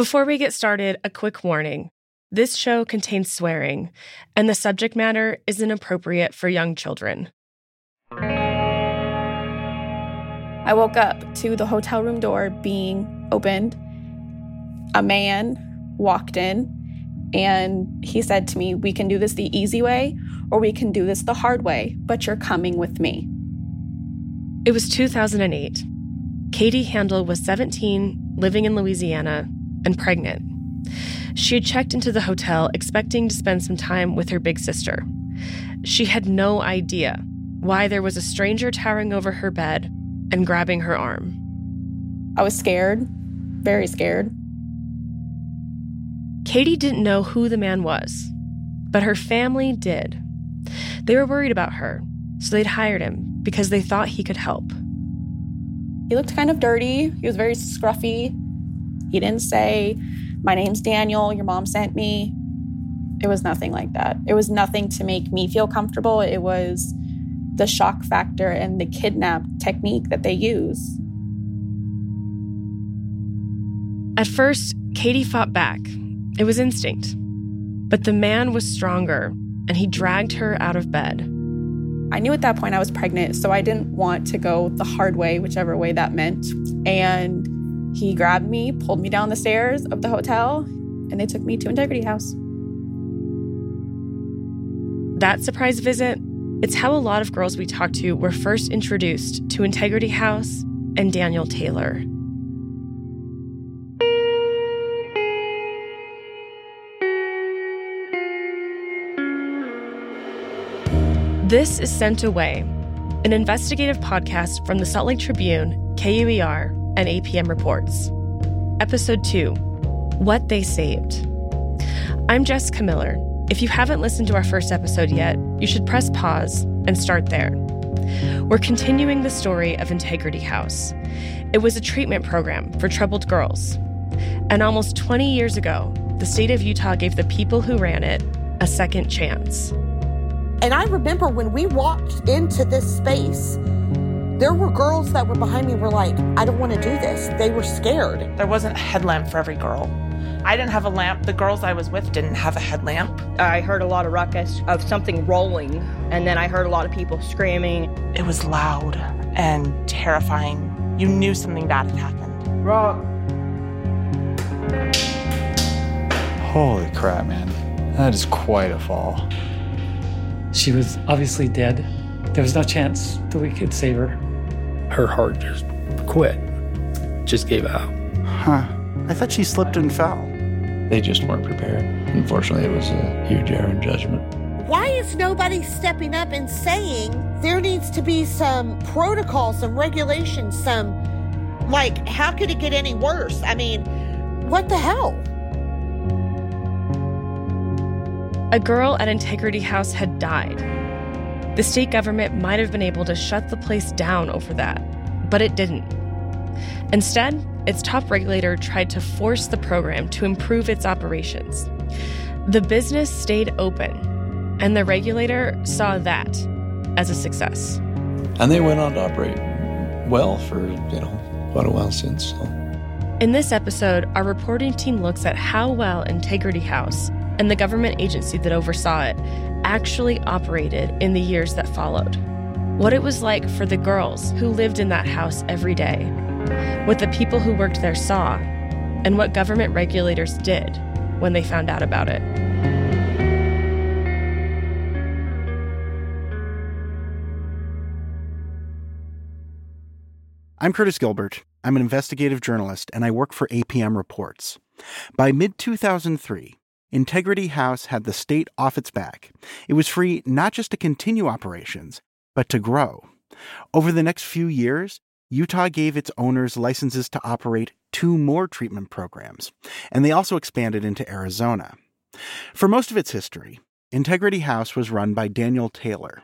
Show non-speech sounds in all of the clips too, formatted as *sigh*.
Before we get started, a quick warning. This show contains swearing, and the subject matter is inappropriate for young children. I woke up to the hotel room door being opened. A man walked in and he said to me, We can do this the easy way or we can do this the hard way, but you're coming with me. It was 2008. Katie Handel was 17, living in Louisiana, and pregnant. She had checked into the hotel expecting to spend some time with her big sister. She had no idea why there was a stranger towering over her bed and grabbing her arm. I was scared, very scared. Katie didn't know who the man was, but her family did. They were worried about her, so they'd hired him because they thought he could help. He looked kind of dirty. He was very scruffy. He didn't say, My name's Daniel, your mom sent me. It was nothing like that. It was nothing to make me feel comfortable. It was the shock factor and the kidnap technique that they use. At first, Katie fought back. It was instinct. But the man was stronger, and he dragged her out of bed. I knew at that point I was pregnant, so I didn't want to go the hard way, whichever way that meant. And he grabbed me, pulled me down the stairs of the hotel, and they took me to Integrity House. That surprise visit, it's how a lot of girls we talked to were first introduced to Integrity House and Daniel Taylor. This is Sent Away, an investigative podcast from the Salt Lake Tribune, KUER, and APM Reports. Episode 2 What They Saved. I'm Jessica Miller. If you haven't listened to our first episode yet, you should press pause and start there. We're continuing the story of Integrity House. It was a treatment program for troubled girls. And almost 20 years ago, the state of Utah gave the people who ran it a second chance. And I remember when we walked into this space, there were girls that were behind me were like, I don't want to do this. They were scared. There wasn't a headlamp for every girl. I didn't have a lamp. The girls I was with didn't have a headlamp. I heard a lot of ruckus of something rolling, and then I heard a lot of people screaming. It was loud and terrifying. You knew something bad had happened. Rock. Holy crap, man. That is quite a fall. She was obviously dead. There was no chance that we could save her. Her heart just quit, just gave out. Huh. I thought she slipped and fell. They just weren't prepared. Unfortunately, it was a huge error in judgment. Why is nobody stepping up and saying there needs to be some protocol, some regulations, some like, how could it get any worse? I mean, what the hell? A girl at Integrity House had died. The state government might have been able to shut the place down over that, but it didn't. Instead, its top regulator tried to force the program to improve its operations. The business stayed open, and the regulator saw that as a success. And they went on to operate well for, you know, quite a while since. So. In this episode, our reporting team looks at how well Integrity House and the government agency that oversaw it actually operated in the years that followed. What it was like for the girls who lived in that house every day, what the people who worked there saw, and what government regulators did when they found out about it. I'm Curtis Gilbert. I'm an investigative journalist and I work for APM Reports. By mid 2003, Integrity House had the state off its back. It was free not just to continue operations, but to grow. Over the next few years, Utah gave its owners licenses to operate two more treatment programs, and they also expanded into Arizona. For most of its history, Integrity House was run by Daniel Taylor.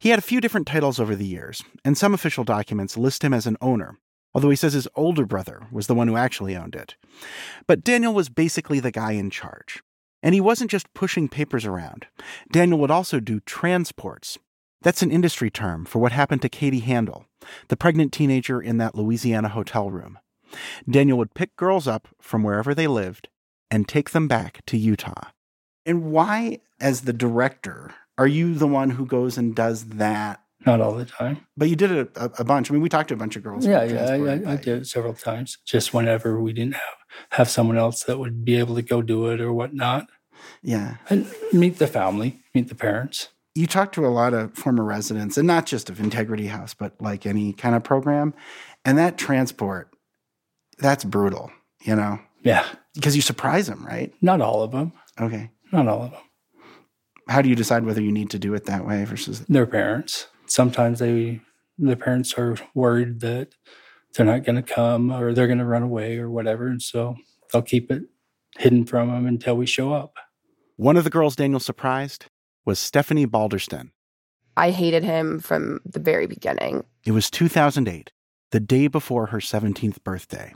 He had a few different titles over the years, and some official documents list him as an owner, although he says his older brother was the one who actually owned it. But Daniel was basically the guy in charge. And he wasn't just pushing papers around. Daniel would also do transports. That's an industry term for what happened to Katie Handel, the pregnant teenager in that Louisiana hotel room. Daniel would pick girls up from wherever they lived and take them back to Utah. And why, as the director, are you the one who goes and does that? Not all the time. But you did it a, a bunch. I mean, we talked to a bunch of girls. Yeah, yeah, I, I, did it several times. Just whenever we didn't have, have someone else that would be able to go do it or whatnot. Yeah. And meet the family, meet the parents. You talked to a lot of former residents, and not just of Integrity House, but like any kind of program. And that transport, that's brutal, you know? Yeah. Because you surprise them, right? Not all of them. Okay. Not all of them. How do you decide whether you need to do it that way versus their parents? Sometimes they, the parents are worried that they're not going to come or they're going to run away or whatever, and so they'll keep it hidden from them until we show up. One of the girls Daniel surprised was Stephanie Balderston. I hated him from the very beginning. It was 2008, the day before her 17th birthday.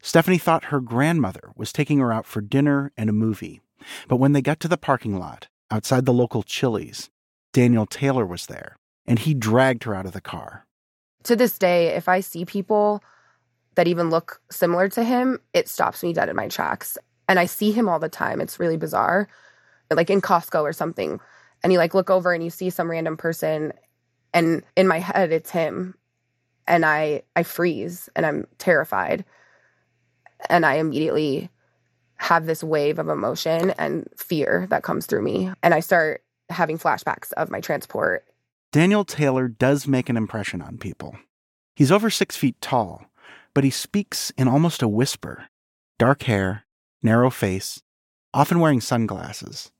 Stephanie thought her grandmother was taking her out for dinner and a movie. But when they got to the parking lot outside the local Chili's, Daniel Taylor was there, and he dragged her out of the car. To this day, if I see people that even look similar to him, it stops me dead in my tracks. And I see him all the time. It's really bizarre. Like in Costco or something. And you like look over and you see some random person and in my head it's him. And I I freeze and I'm terrified. And I immediately have this wave of emotion and fear that comes through me. And I start having flashbacks of my transport. Daniel Taylor does make an impression on people. He's over six feet tall, but he speaks in almost a whisper. Dark hair, narrow face, often wearing sunglasses.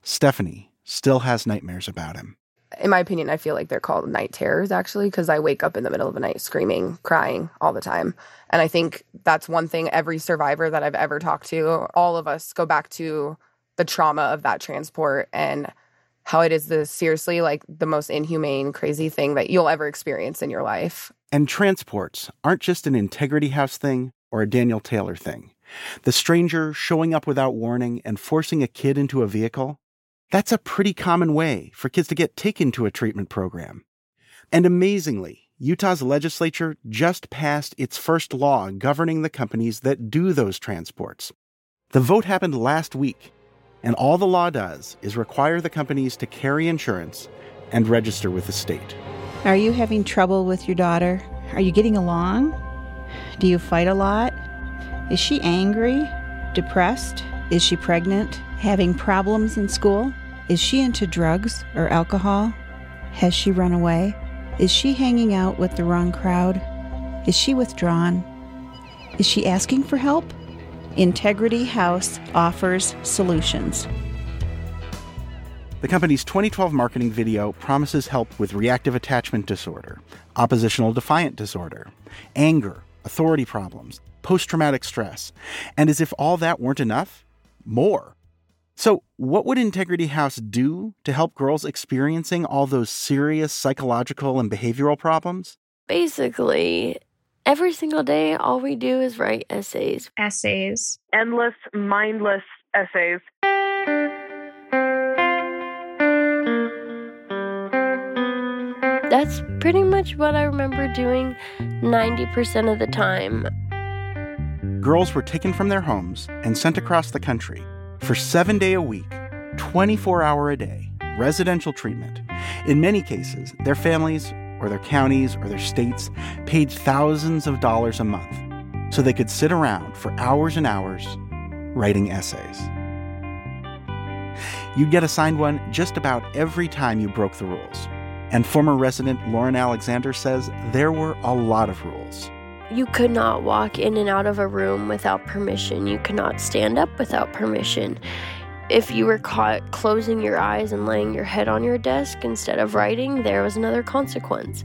Stephanie still has nightmares about him. In my opinion, I feel like they're called night terrors actually, because I wake up in the middle of the night screaming, crying all the time. And I think that's one thing every survivor that I've ever talked to, all of us go back to the trauma of that transport and how it is the seriously like the most inhumane, crazy thing that you'll ever experience in your life. And transports aren't just an Integrity House thing or a Daniel Taylor thing. The stranger showing up without warning and forcing a kid into a vehicle, that's a pretty common way for kids to get taken to a treatment program. And amazingly, Utah's legislature just passed its first law governing the companies that do those transports. The vote happened last week, and all the law does is require the companies to carry insurance and register with the state. Are you having trouble with your daughter? Are you getting along? Do you fight a lot? Is she angry? Depressed? Is she pregnant? Having problems in school? Is she into drugs or alcohol? Has she run away? Is she hanging out with the wrong crowd? Is she withdrawn? Is she asking for help? Integrity House offers solutions. The company's 2012 marketing video promises help with reactive attachment disorder, oppositional defiant disorder, anger, authority problems, post traumatic stress. And as if all that weren't enough, more. So, what would Integrity House do to help girls experiencing all those serious psychological and behavioral problems? Basically, every single day, all we do is write essays. Essays. Endless, mindless essays. That's pretty much what I remember doing 90% of the time. Girls were taken from their homes and sent across the country for seven day a week, 24 hour a day, residential treatment. In many cases, their families or their counties or their states paid thousands of dollars a month so they could sit around for hours and hours writing essays. You'd get assigned one just about every time you broke the rules. And former resident Lauren Alexander says there were a lot of rules. You could not walk in and out of a room without permission. You could not stand up without permission. If you were caught closing your eyes and laying your head on your desk instead of writing, there was another consequence.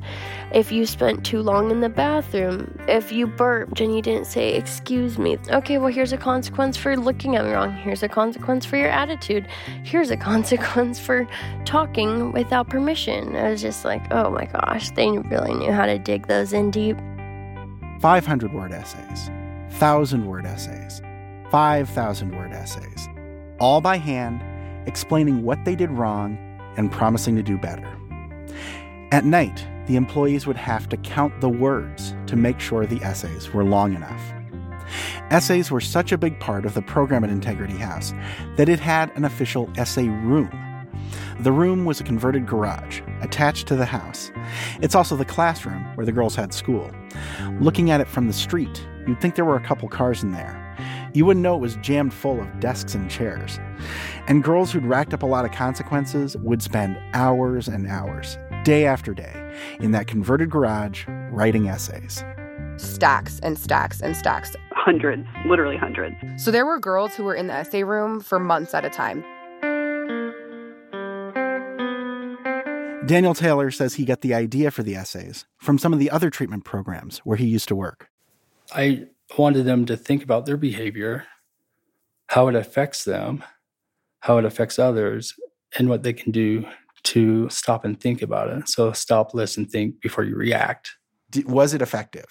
If you spent too long in the bathroom, if you burped and you didn't say, Excuse me, okay, well, here's a consequence for looking at me wrong. Here's a consequence for your attitude. Here's a *laughs* consequence for talking without permission. I was just like, Oh my gosh, they really knew how to dig those in deep. 500 word essays, 1,000 word essays, 5,000 word essays, all by hand, explaining what they did wrong and promising to do better. At night, the employees would have to count the words to make sure the essays were long enough. Essays were such a big part of the program at Integrity House that it had an official essay room. The room was a converted garage attached to the house. It's also the classroom where the girls had school. Looking at it from the street, you'd think there were a couple cars in there. You wouldn't know it was jammed full of desks and chairs. And girls who'd racked up a lot of consequences would spend hours and hours, day after day, in that converted garage writing essays. Stacks and stacks and stacks. Hundreds, literally hundreds. So there were girls who were in the essay room for months at a time. Daniel Taylor says he got the idea for the essays from some of the other treatment programs where he used to work. I wanted them to think about their behavior, how it affects them, how it affects others, and what they can do to stop and think about it. So stop, listen, think before you react. Was it effective,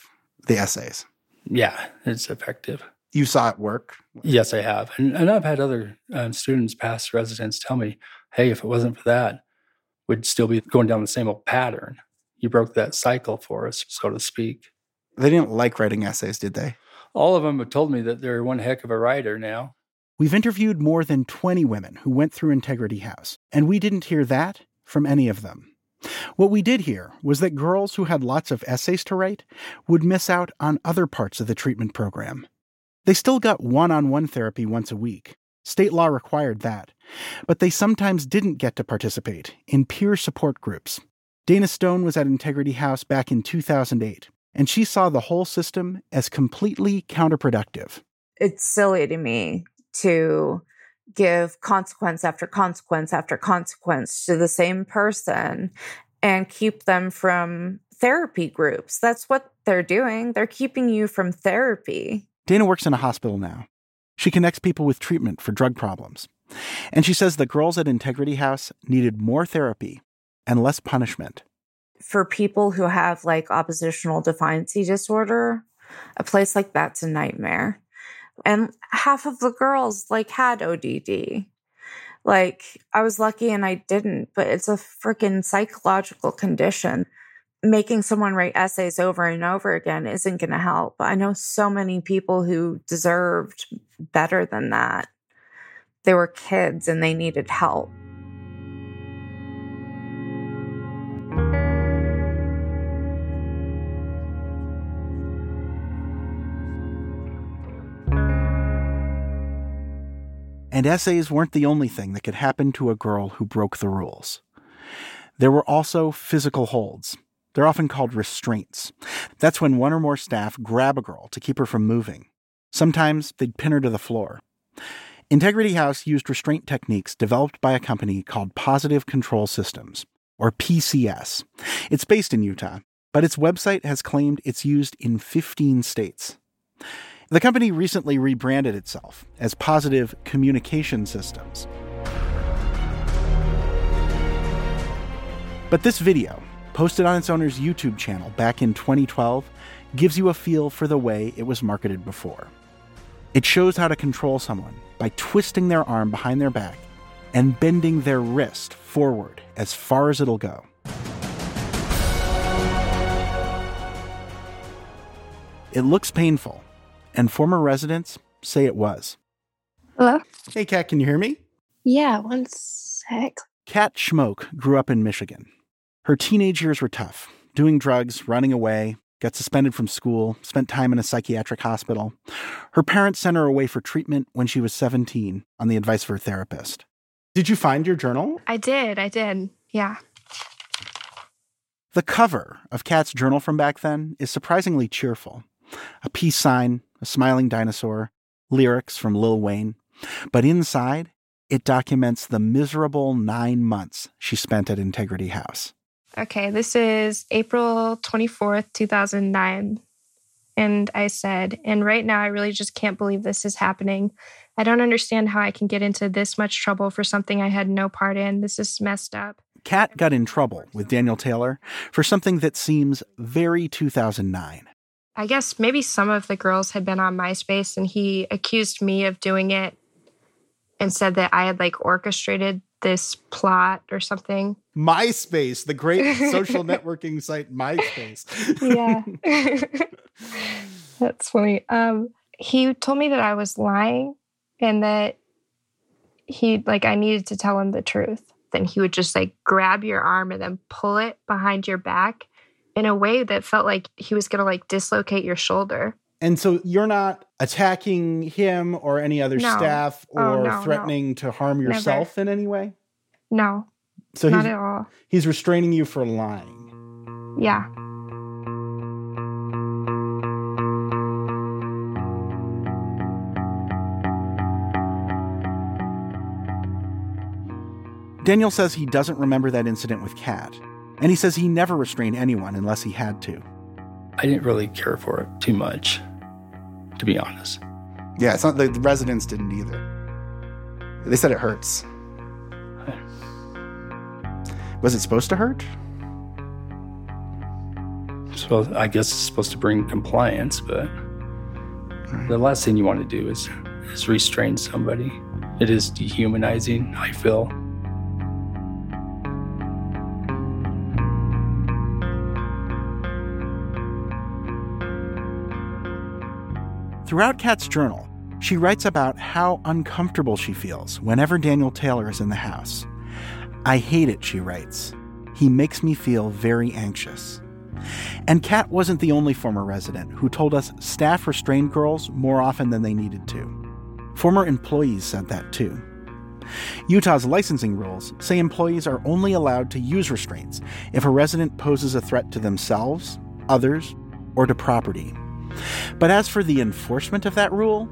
the essays? Yeah, it's effective. You saw it work? Yes, I have. And, and I've had other um, students, past residents, tell me, hey, if it wasn't for that, we'd still be going down the same old pattern. You broke that cycle for us, so to speak. They didn't like writing essays, did they? All of them have told me that they're one heck of a writer now. We've interviewed more than 20 women who went through Integrity House, and we didn't hear that from any of them. What we did hear was that girls who had lots of essays to write would miss out on other parts of the treatment program. They still got one on one therapy once a week. State law required that. But they sometimes didn't get to participate in peer support groups. Dana Stone was at Integrity House back in 2008, and she saw the whole system as completely counterproductive. It's silly to me to give consequence after consequence after consequence to the same person and keep them from therapy groups. That's what they're doing. They're keeping you from therapy. Dana works in a hospital now. She connects people with treatment for drug problems. And she says the girls at Integrity House needed more therapy and less punishment. For people who have like oppositional defiancy disorder, a place like that's a nightmare. And half of the girls like had ODD. Like I was lucky and I didn't, but it's a freaking psychological condition. Making someone write essays over and over again isn't going to help. I know so many people who deserved better than that. They were kids and they needed help. And essays weren't the only thing that could happen to a girl who broke the rules. There were also physical holds. They're often called restraints. That's when one or more staff grab a girl to keep her from moving. Sometimes they'd pin her to the floor. Integrity House used restraint techniques developed by a company called Positive Control Systems, or PCS. It's based in Utah, but its website has claimed it's used in 15 states. The company recently rebranded itself as Positive Communication Systems. But this video, posted on its owner's YouTube channel back in 2012, gives you a feel for the way it was marketed before. It shows how to control someone by twisting their arm behind their back and bending their wrist forward as far as it'll go. It looks painful, and former residents say it was. Hello? Hey, Kat, can you hear me? Yeah, one sec. Kat Schmoke grew up in Michigan. Her teenage years were tough, doing drugs, running away, got suspended from school, spent time in a psychiatric hospital. Her parents sent her away for treatment when she was 17 on the advice of her therapist. Did you find your journal? I did, I did. Yeah. The cover of Kat's journal from back then is surprisingly cheerful. A peace sign, a smiling dinosaur, lyrics from Lil Wayne. But inside, it documents the miserable nine months she spent at Integrity House. Okay, this is April 24th, 2009. And I said, and right now I really just can't believe this is happening. I don't understand how I can get into this much trouble for something I had no part in. This is messed up. Kat got in trouble with Daniel Taylor for something that seems very 2009. I guess maybe some of the girls had been on MySpace and he accused me of doing it and said that I had like orchestrated this plot or something. MySpace, the great *laughs* social networking site MySpace. yeah. *laughs* *laughs* That's funny. Um, he told me that I was lying and that he like I needed to tell him the truth. Then he would just like grab your arm and then pull it behind your back in a way that felt like he was gonna like dislocate your shoulder. And so you're not attacking him or any other No. staff oh, or Oh, no, threatening to harm Never. yourself in any way? No. So not he's, at all. he's restraining you for lying. Yeah. Daniel says he doesn't remember that incident with Kat, and he says he never restrained anyone unless he had to. I didn't really care for it too much, to be honest. Yeah, it's not the, the residents didn't either. They said it hurts. *sighs* Was it supposed to hurt? So I guess it's supposed to bring compliance, but the last thing you want to do is is restrain somebody. It is dehumanizing, I feel. Throughout Kat's journal, she writes about how uncomfortable she feels whenever Daniel Taylor is in the house. I hate it, she writes. He makes me feel very anxious. And Kat wasn't the only former resident who told us staff restrained girls more often than they needed to. Former employees said that too. Utah's licensing rules say employees are only allowed to use restraints if a resident poses a threat to themselves, others, or to property. But as for the enforcement of that rule,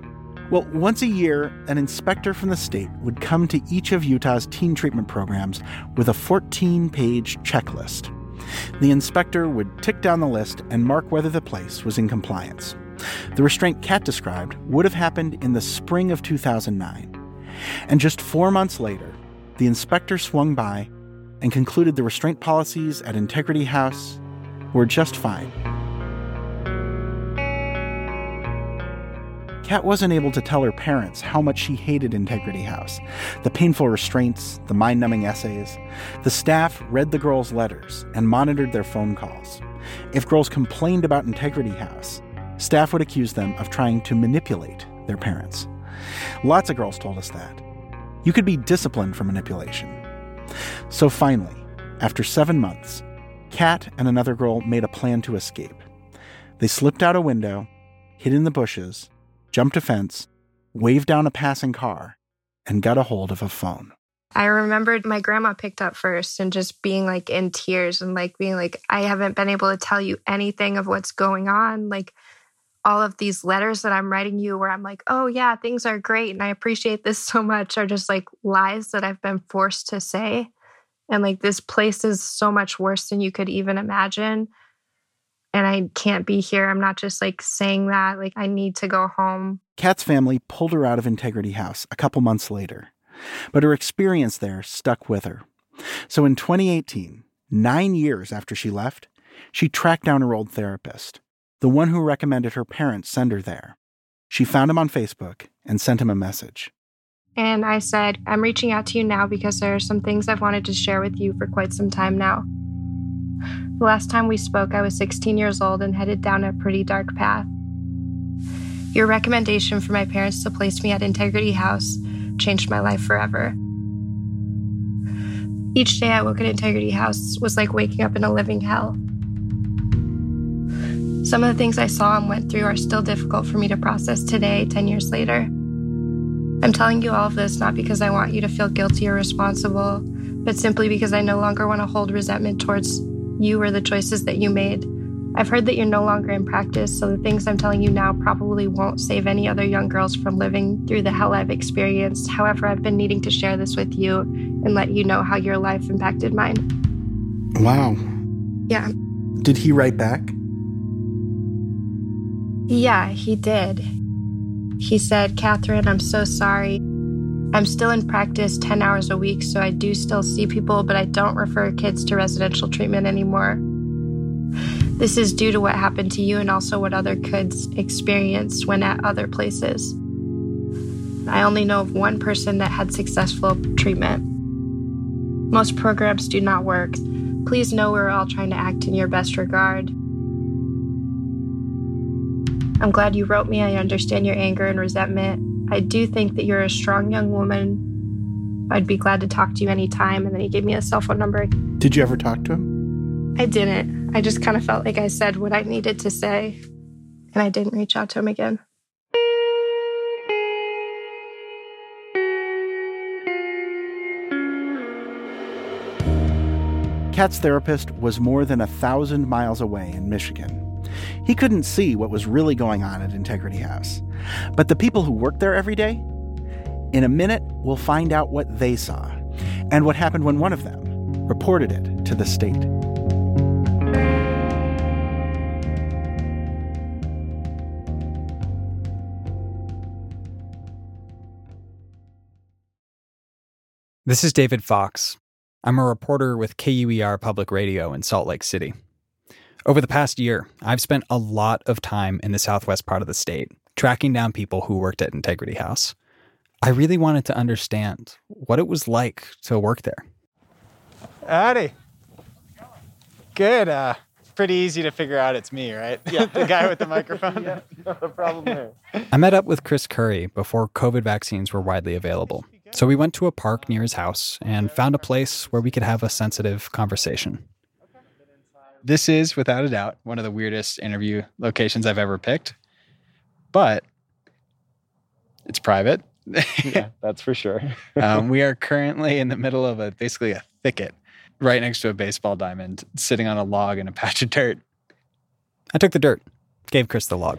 well, once a year, an inspector from the state would come to each of Utah's teen treatment programs with a 14 page checklist. The inspector would tick down the list and mark whether the place was in compliance. The restraint Kat described would have happened in the spring of 2009. And just four months later, the inspector swung by and concluded the restraint policies at Integrity House were just fine. Kat wasn't able to tell her parents how much she hated Integrity House the painful restraints, the mind numbing essays. The staff read the girls' letters and monitored their phone calls. If girls complained about Integrity House, staff would accuse them of trying to manipulate their parents. Lots of girls told us that. You could be disciplined for manipulation. So finally, after seven months, Kat and another girl made a plan to escape. They slipped out a window, hid in the bushes, jumped a fence, waved down a passing car, and got a hold of a phone. I remembered my grandma picked up first and just being like in tears and like being like, I haven't been able to tell you anything of what's going on. Like all of these letters that I'm writing you where I'm like, oh yeah, things are great and I appreciate this so much are just like lies that I've been forced to say. And like this place is so much worse than you could even imagine. And I can't be here. I'm not just like saying that. Like I need to go home. Kat's family pulled her out of Integrity House a couple months later, but her experience there stuck with her. So in 2018, nine years after she left, she tracked down her old therapist, the one who recommended her parents send her there. She found him on Facebook and sent him a message. And I said, I'm reaching out to you now because there are some things I've wanted to share with you for quite some time now. The last time we spoke, I was 16 years old and headed down a pretty dark path. Your recommendation for my parents to place me at Integrity House changed my life forever. Each day I woke at Integrity House was like waking up in a living hell. Some of the things I saw and went through are still difficult for me to process today, 10 years later. I'm telling you all of this not because I want you to feel guilty or responsible, but simply because I no longer want to hold resentment towards you or the choices that you made. I've heard that you're no longer in practice, so the things I'm telling you now probably won't save any other young girls from living through the hell I've experienced. However, I've been needing to share this with you and let you know how your life impacted mine. Wow. Yeah. Did he write back? Yeah, he did. He said, Catherine, I'm so sorry. I'm still in practice 10 hours a week, so I do still see people, but I don't refer kids to residential treatment anymore. This is due to what happened to you and also what other kids experienced when at other places. I only know of one person that had successful treatment. Most programs do not work. Please know we're all trying to act in your best regard. I'm glad you wrote me. I understand your anger and resentment. I do think that you're a strong young woman. I'd be glad to talk to you anytime. And then he gave me a cell phone number. Did you ever talk to him? I didn't. I just kind of felt like I said what I needed to say. And I didn't reach out to him again. Kat's therapist was more than a thousand miles away in Michigan. He couldn't see what was really going on at Integrity House. But the people who work there every day? In a minute, we'll find out what they saw and what happened when one of them reported it to the state. This is David Fox. I'm a reporter with KUER Public Radio in Salt Lake City. Over the past year, I've spent a lot of time in the southwest part of the state, tracking down people who worked at Integrity House. I really wanted to understand what it was like to work there. Howdy. Good. Uh, pretty easy to figure out it's me, right? Yeah. *laughs* the guy with the microphone. yeah, *laughs* no problem there. I met up with Chris Curry before COVID vaccines were widely available. So we went to a park near his house and found a place where we could have a sensitive conversation. This is, without a doubt, one of the weirdest interview locations I've ever picked, but it's private. *laughs* yeah, that's for sure. *laughs* um, we are currently in the middle of a basically a thicket right next to a baseball diamond, sitting on a log in a patch of dirt. I took the dirt, gave Chris the log.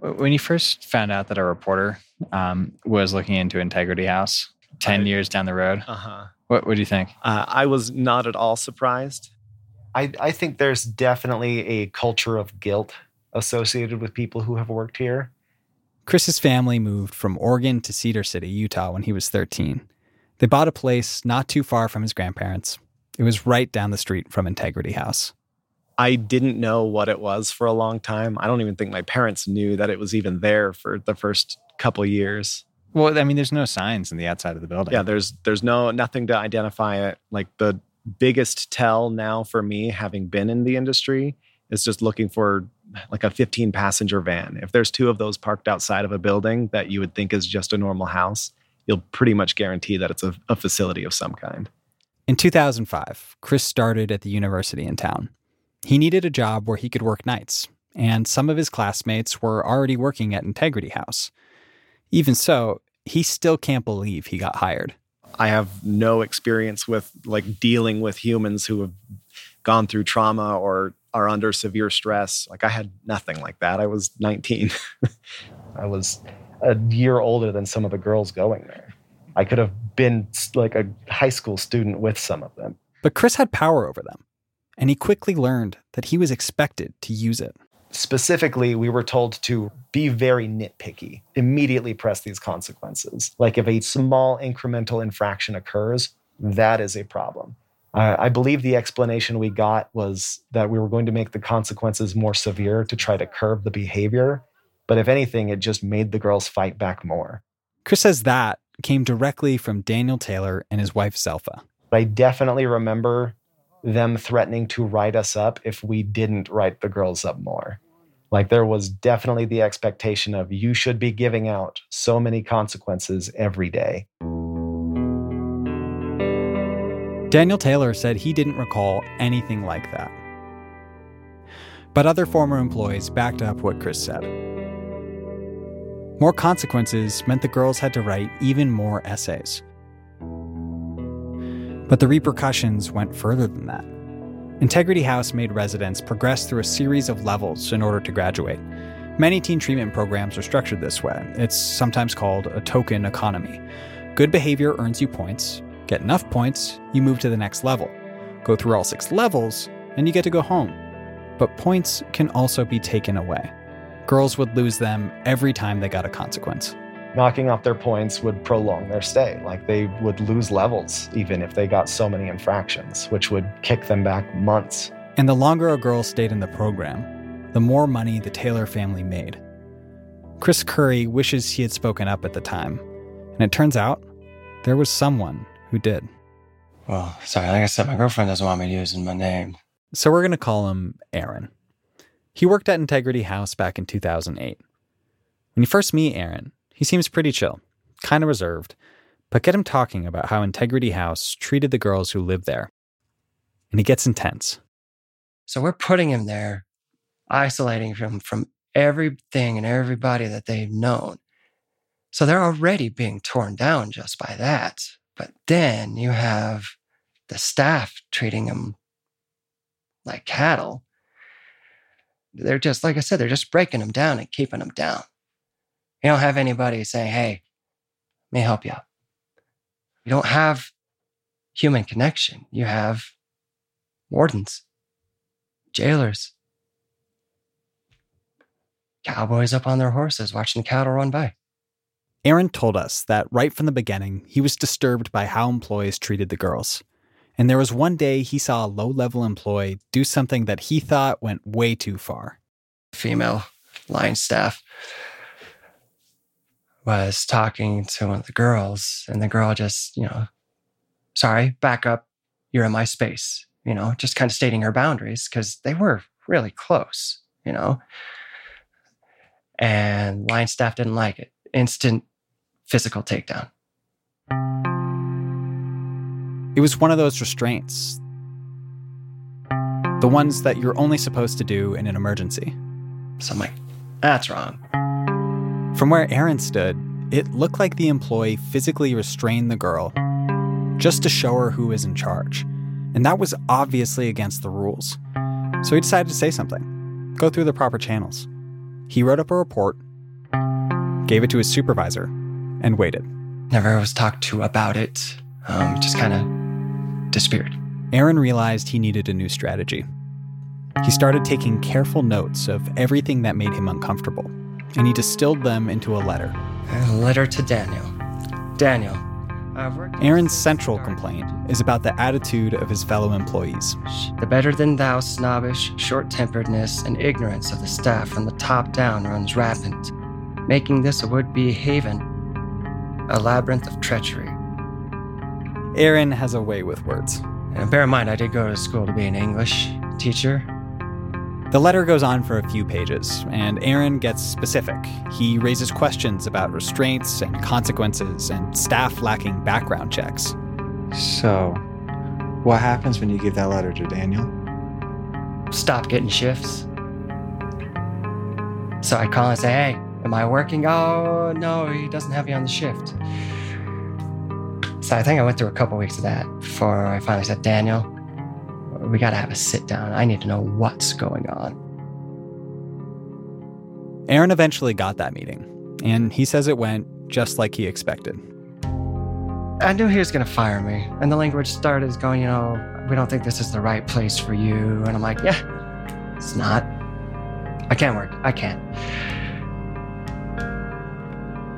When you first found out that a reporter um, was looking into Integrity House 10 I, years down the road, uh-huh. what, what do you think? Uh, I was not at all surprised. I, I think there's definitely a culture of guilt associated with people who have worked here. Chris's family moved from Oregon to Cedar City, Utah when he was 13. They bought a place not too far from his grandparents. It was right down the street from Integrity House. I didn't know what it was for a long time. I don't even think my parents knew that it was even there for the first couple years. Well, I mean, there's no signs on the outside of the building. Yeah, there's there's no nothing to identify it. Like the biggest tell now for me, having been in the industry, is just looking for like a 15 passenger van. If there's two of those parked outside of a building that you would think is just a normal house, you'll pretty much guarantee that it's a, a facility of some kind. In 2005, Chris started at the university in town. He needed a job where he could work nights, and some of his classmates were already working at Integrity House. Even so, he still can't believe he got hired. I have no experience with like dealing with humans who have gone through trauma or are under severe stress. Like I had nothing like that. I was 19. *laughs* I was a year older than some of the girls going there. I could have been like a high school student with some of them. But Chris had power over them and he quickly learned that he was expected to use it. Specifically, we were told to be very nitpicky, immediately press these consequences. Like if a small incremental infraction occurs, that is a problem. Uh, I believe the explanation we got was that we were going to make the consequences more severe to try to curb the behavior. But if anything, it just made the girls fight back more. Chris says that came directly from Daniel Taylor and his wife, Zelfa. I definitely remember them threatening to write us up if we didn't write the girls up more. Like there was definitely the expectation of you should be giving out so many consequences every day. Daniel Taylor said he didn't recall anything like that. But other former employees backed up what Chris said. More consequences meant the girls had to write even more essays. But the repercussions went further than that. Integrity House made residents progress through a series of levels in order to graduate. Many teen treatment programs are structured this way. It's sometimes called a token economy. Good behavior earns you points. Get enough points, you move to the next level. Go through all six levels, and you get to go home. But points can also be taken away. Girls would lose them every time they got a consequence knocking off their points would prolong their stay. Like they would lose levels even if they got so many infractions, which would kick them back months. And the longer a girl stayed in the program, the more money the Taylor family made. Chris Curry wishes he had spoken up at the time, and it turns out there was someone who did. Well, sorry, like I said, my girlfriend doesn't want me using my name. So we're going to call him Aaron. He worked at Integrity House back in 2008. When you first meet Aaron, he seems pretty chill, kind of reserved, but get him talking about how Integrity House treated the girls who lived there. And he gets intense. So we're putting him there, isolating him from everything and everybody that they've known. So they're already being torn down just by that. But then you have the staff treating them like cattle. They're just, like I said, they're just breaking them down and keeping them down. You don't have anybody saying, hey, let me help you out. You don't have human connection. You have wardens, jailers, cowboys up on their horses watching the cattle run by. Aaron told us that right from the beginning, he was disturbed by how employees treated the girls. And there was one day he saw a low level employee do something that he thought went way too far. Female line staff was talking to one of the girls, and the girl just, you know, sorry, back up. You're in my space, you know, just kind of stating her boundaries because they were really close, you know. And line staff didn't like it. Instant physical takedown. It was one of those restraints. The ones that you're only supposed to do in an emergency. So I'm like, that's wrong. From where Aaron stood, it looked like the employee physically restrained the girl just to show her who is in charge. And that was obviously against the rules. So he decided to say something, go through the proper channels. He wrote up a report, gave it to his supervisor, and waited. Never was talked to about it. Um, just kind of disappeared. Aaron realized he needed a new strategy. He started taking careful notes of everything that made him uncomfortable, and he distilled them into a letter. A letter to Daniel. Daniel, Aaron's central complaint is about the attitude of his fellow employees. The better than thou snobbish short temperedness and ignorance of the staff from the top down runs rampant, making this a would be haven, a labyrinth of treachery. Aaron has a way with words. And bear in mind, I did go to school to be an English teacher. The letter goes on for a few pages, and Aaron gets specific. He raises questions about restraints and consequences and staff lacking background checks. So, what happens when you give that letter to Daniel? Stop getting shifts. So I call and say, hey, am I working? Oh, no, he doesn't have me on the shift. So I think I went through a couple weeks of that before I finally said, Daniel, we got to have a sit down. I need to know what's going on. Aaron eventually got that meeting, and he says it went just like he expected. I knew he was going to fire me. And the language started going, you know, we don't think this is the right place for you. And I'm like, yeah, it's not. I can't work. I can't.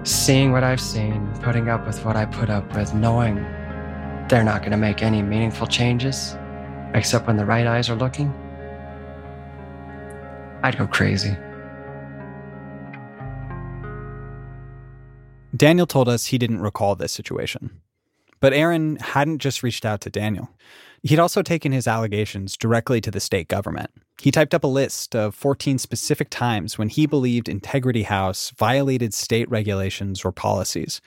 Seeing what I've seen, putting up with what I put up with, knowing they're not going to make any meaningful changes except when the right eyes are looking, I'd go crazy. Daniel told us he didn't recall this situation. But Aaron hadn't just reached out to Daniel. He'd also taken his allegations directly to the state government. He typed up a list of 14 specific times when he believed Integrity House violated state regulations or policies.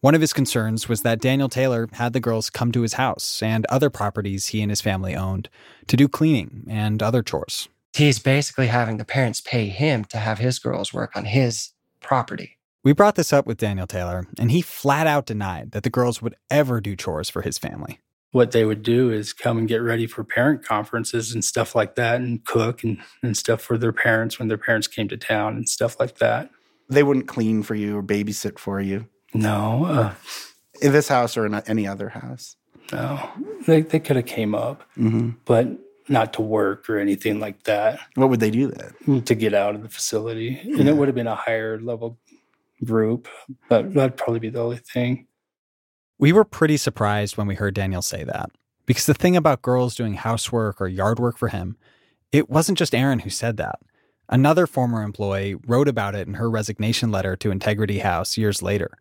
One of his concerns was that Daniel Taylor had the girls come to his house and other properties he and his family owned to do cleaning and other chores. He's basically having the parents pay him to have his girls work on his property. We brought this up with Daniel Taylor, and he flat out denied that the girls would ever do chores for his family. What they would do is come and get ready for parent conferences and stuff like that, and cook and, and stuff for their parents when their parents came to town and stuff like that. They wouldn't clean for you or babysit for you. No. Uh, in this house or in any other house? No. They, they could have came up, mm-hmm. but not to work or anything like that. What would they do then? To get out of the facility. Yeah. And it would have been a higher level group, but that'd probably be the only thing. We were pretty surprised when we heard Daniel say that. Because the thing about girls doing housework or yard work for him, it wasn't just Aaron who said that. Another former employee wrote about it in her resignation letter to Integrity House years later.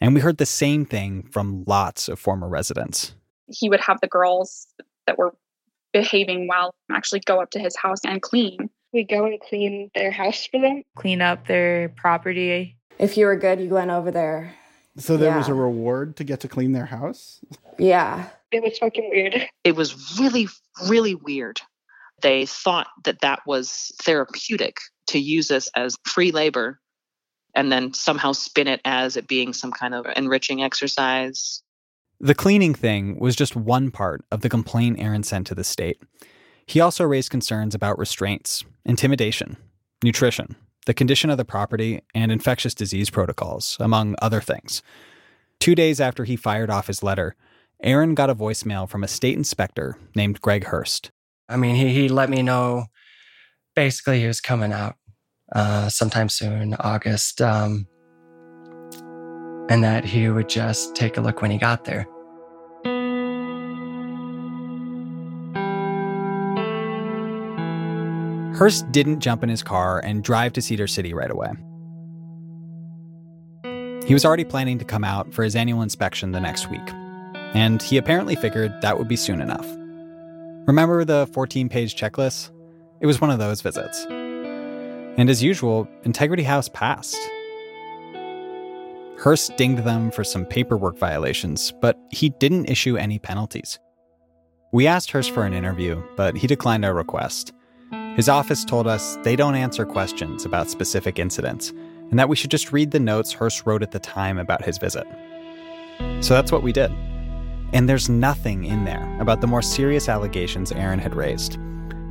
And we heard the same thing from lots of former residents. he would have the girls that were behaving well actually go up to his house and clean. We go and clean their house for them, clean up their property. If you were good, you went over there. So there Yeah. was a reward to get to clean their house? Yeah. It was fucking weird. *laughs* It was really, really weird. They thought that that was therapeutic to use this as free labor and then somehow spin it as it being some kind of enriching exercise. The cleaning thing was just one part of the complaint Aaron sent to the state. He also raised concerns about restraints, intimidation, nutrition, the condition of the property, and infectious disease protocols, among other things. Two days after he fired off his letter, Aaron got a voicemail from a state inspector named Greg Hurst. I mean, he, he let me know basically he was coming out uh, sometime soon, August, um, and that he would just take a look when he got there. Hurst didn't jump in his car and drive to Cedar City right away. He was already planning to come out for his annual inspection the next week, and he apparently figured that would be soon enough. Remember the 14 page checklist? It was one of those visits. And as usual, Integrity House passed. Hurst dinged them for some paperwork violations, but he didn't issue any penalties. We asked Hurst for an interview, but he declined our request. His office told us they don't answer questions about specific incidents, and that we should just read the notes Hurst wrote at the time about his visit. So that's what we did. And there's nothing in there about the more serious allegations Aaron had raised.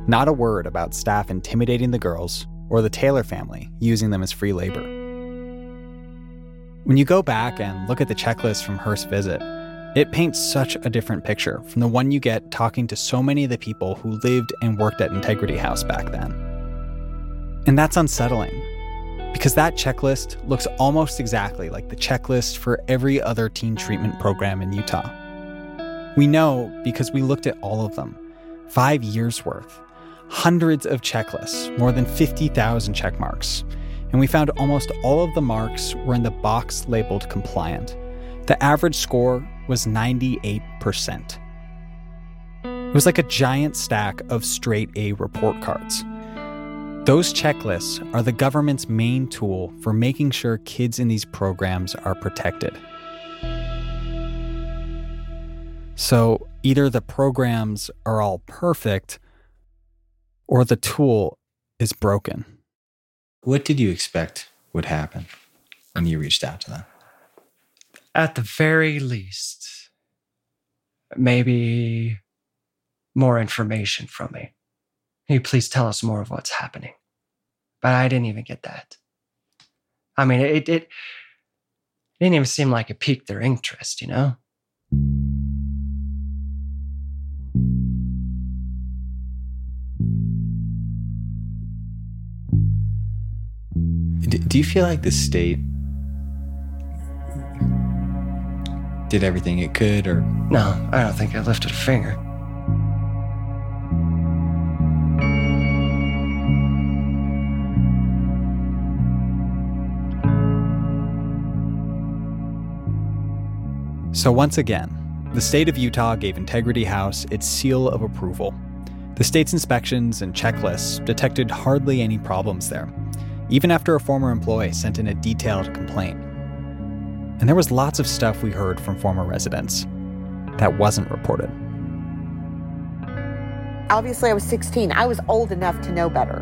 Not a word about staff intimidating the girls or the Taylor family using them as free labor. When you go back and look at the checklist from Hurst's visit, it paints such a different picture from the one you get talking to so many of the people who lived and worked at Integrity House back then. And that's unsettling because that checklist looks almost exactly like the checklist for every other teen treatment program in Utah. We know because we looked at all of them five years worth, hundreds of checklists, more than 50,000 check marks. And we found almost all of the marks were in the box labeled compliant. The average score was 98%. It was like a giant stack of straight A report cards. Those checklists are the government's main tool for making sure kids in these programs are protected. So either the programs are all perfect or the tool is broken. What did you expect would happen when you reached out to them? At the very least, maybe more information from me. Can you please tell us more of what's happening? But I didn't even get that. I mean, it, it, it didn't even seem like it piqued their interest, you know? Do you feel like the state did everything it could, or No, I don't think I lifted a finger. So, once again, the state of Utah gave Integrity House its seal of approval. The state's inspections and checklists detected hardly any problems there, even after a former employee sent in a detailed complaint. And there was lots of stuff we heard from former residents that wasn't reported. Obviously, I was 16. I was old enough to know better.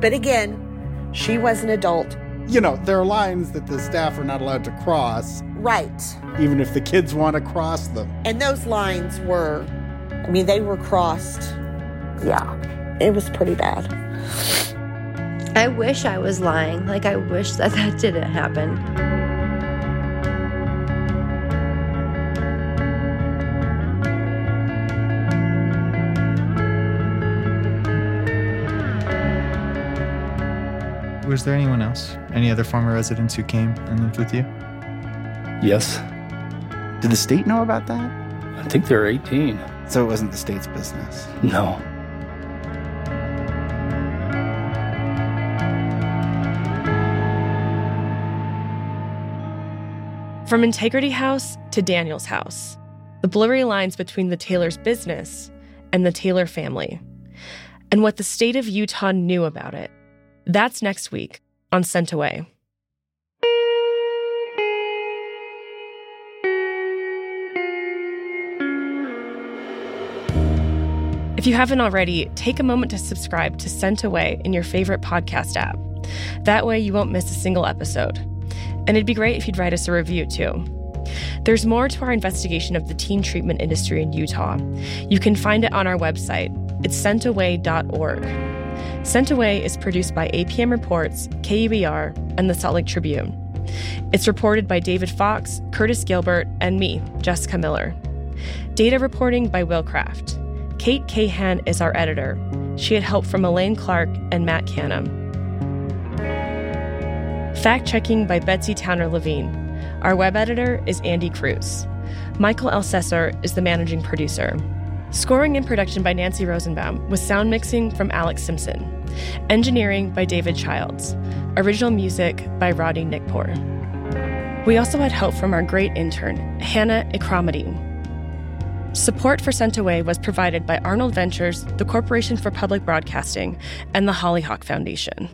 But again, she was an adult. You know, there are lines that the staff are not allowed to cross, Right. even if the kids want to cross them. And those lines were, I mean, they were crossed. Yeah. It was pretty bad. I wish I was lying. Like, I wish that that didn't happen. Was there anyone else? Any other former residents who came and lived with you? Yes. Did the state know about that? I think they're 18. So it wasn't the state's business. No. From Integrity House to Daniel's house, the blurry lines between the Taylor's business and the Taylor family, and what the state of Utah knew about it. That's next week on Sent Away. If you haven't already, take a moment to subscribe to Sent Away in your favorite podcast app. That way, you won't miss a single episode. And it'd be great if you'd write us a review too. There's more to our investigation of the teen treatment industry in Utah. You can find it on our website. It's sentaway.org. Sent Away is produced by APM Reports, KUER, and the Salt Lake Tribune. It's reported by David Fox, Curtis Gilbert, and me, Jessica Miller. Data reporting by Will Craft. Kate Cahan is our editor. She had help from Elaine Clark and Matt Canham. Fact checking by Betsy Towner Levine. Our web editor is Andy Cruz. Michael Elsesser is the managing producer. Scoring and production by Nancy Rosenbaum, with sound mixing from Alex Simpson. Engineering by David Childs. Original music by Rodney Nickpour. We also had help from our great intern, Hannah Ikramidine. Support for Sent Away was provided by Arnold Ventures, the Corporation for Public Broadcasting, and the Hollyhock Foundation.